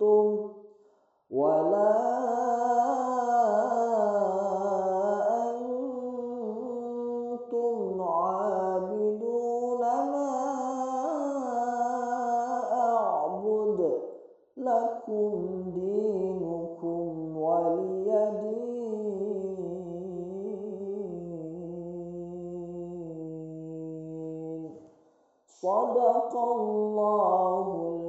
عبدتم ولا أنتم عابدون ما أعبد لكم دينكم ولي دين صدق الله